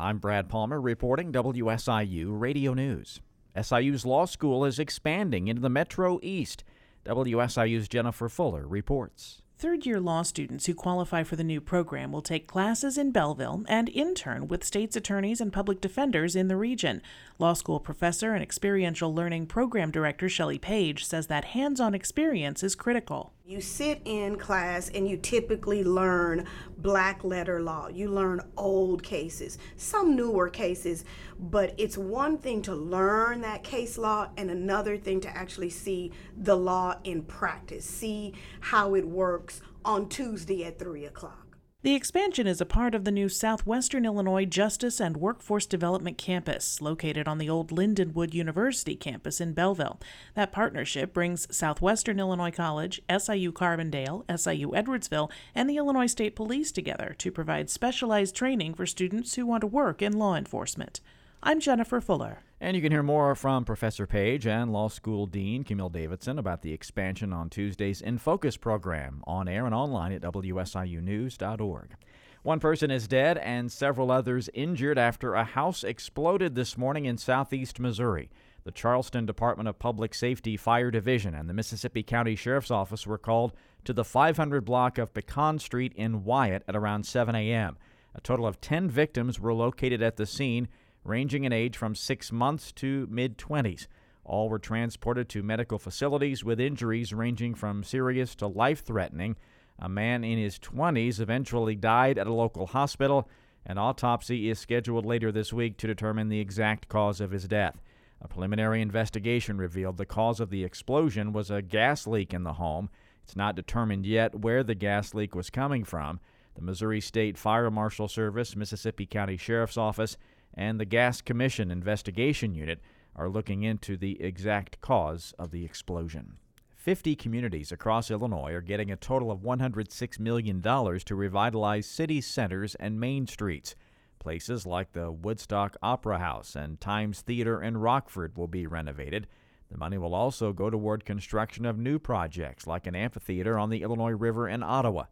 I'm Brad Palmer reporting WSIU Radio News. SIU's law school is expanding into the Metro East. WSIU's Jennifer Fuller reports. Third year law students who qualify for the new program will take classes in Belleville and intern with state's attorneys and public defenders in the region. Law school professor and experiential learning program director Shelley Page says that hands on experience is critical. You sit in class and you typically learn black letter law. You learn old cases, some newer cases, but it's one thing to learn that case law and another thing to actually see the law in practice, see how it works on Tuesday at 3 o'clock. The expansion is a part of the new Southwestern Illinois Justice and Workforce Development Campus, located on the old Lindenwood University campus in Belleville. That partnership brings Southwestern Illinois College, SIU Carbondale, SIU Edwardsville, and the Illinois State Police together to provide specialized training for students who want to work in law enforcement. I'm Jennifer Fuller. And you can hear more from Professor Page and Law School Dean Camille Davidson about the expansion on Tuesday's In Focus program on air and online at WSIUnews.org. One person is dead and several others injured after a house exploded this morning in southeast Missouri. The Charleston Department of Public Safety Fire Division and the Mississippi County Sheriff's Office were called to the 500 block of Pecan Street in Wyatt at around 7 a.m. A total of 10 victims were located at the scene ranging in age from six months to mid 20s. All were transported to medical facilities with injuries ranging from serious to life threatening. A man in his 20s eventually died at a local hospital. An autopsy is scheduled later this week to determine the exact cause of his death. A preliminary investigation revealed the cause of the explosion was a gas leak in the home. It's not determined yet where the gas leak was coming from. The Missouri State Fire Marshal Service, Mississippi County Sheriff's Office, and the Gas Commission Investigation Unit are looking into the exact cause of the explosion. 50 communities across Illinois are getting a total of $106 million to revitalize city centers and main streets. Places like the Woodstock Opera House and Times Theater in Rockford will be renovated. The money will also go toward construction of new projects like an amphitheater on the Illinois River in Ottawa.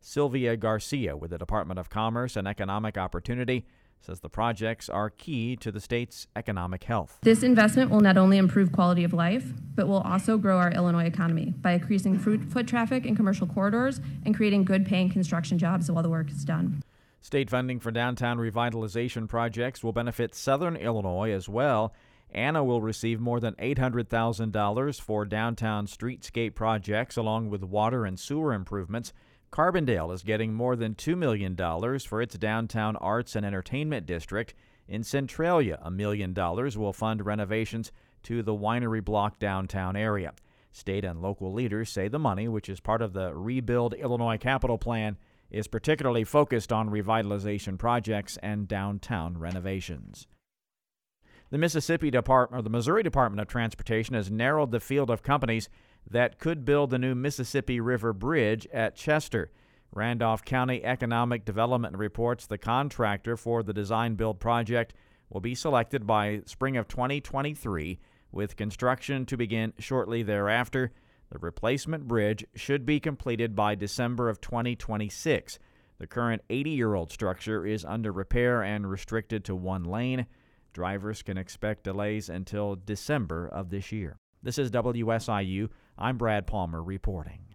Sylvia Garcia with the Department of Commerce and Economic Opportunity says the projects are key to the state's economic health. This investment will not only improve quality of life, but will also grow our Illinois economy by increasing foot traffic in commercial corridors and creating good paying construction jobs while the work is done. State funding for downtown revitalization projects will benefit southern Illinois as well. Anna will receive more than $800,000 for downtown streetscape projects along with water and sewer improvements. Carbondale is getting more than $2 million for its downtown arts and entertainment district. In Centralia, a million dollars will fund renovations to the winery block downtown area. State and local leaders say the money, which is part of the Rebuild Illinois Capital Plan, is particularly focused on revitalization projects and downtown renovations. The Mississippi Department or the Missouri Department of Transportation has narrowed the field of companies that could build the new Mississippi River Bridge at Chester. Randolph County Economic Development reports the contractor for the design build project will be selected by spring of 2023, with construction to begin shortly thereafter. The replacement bridge should be completed by December of 2026. The current 80 year old structure is under repair and restricted to one lane. Drivers can expect delays until December of this year. This is WSIU. I'm Brad Palmer reporting.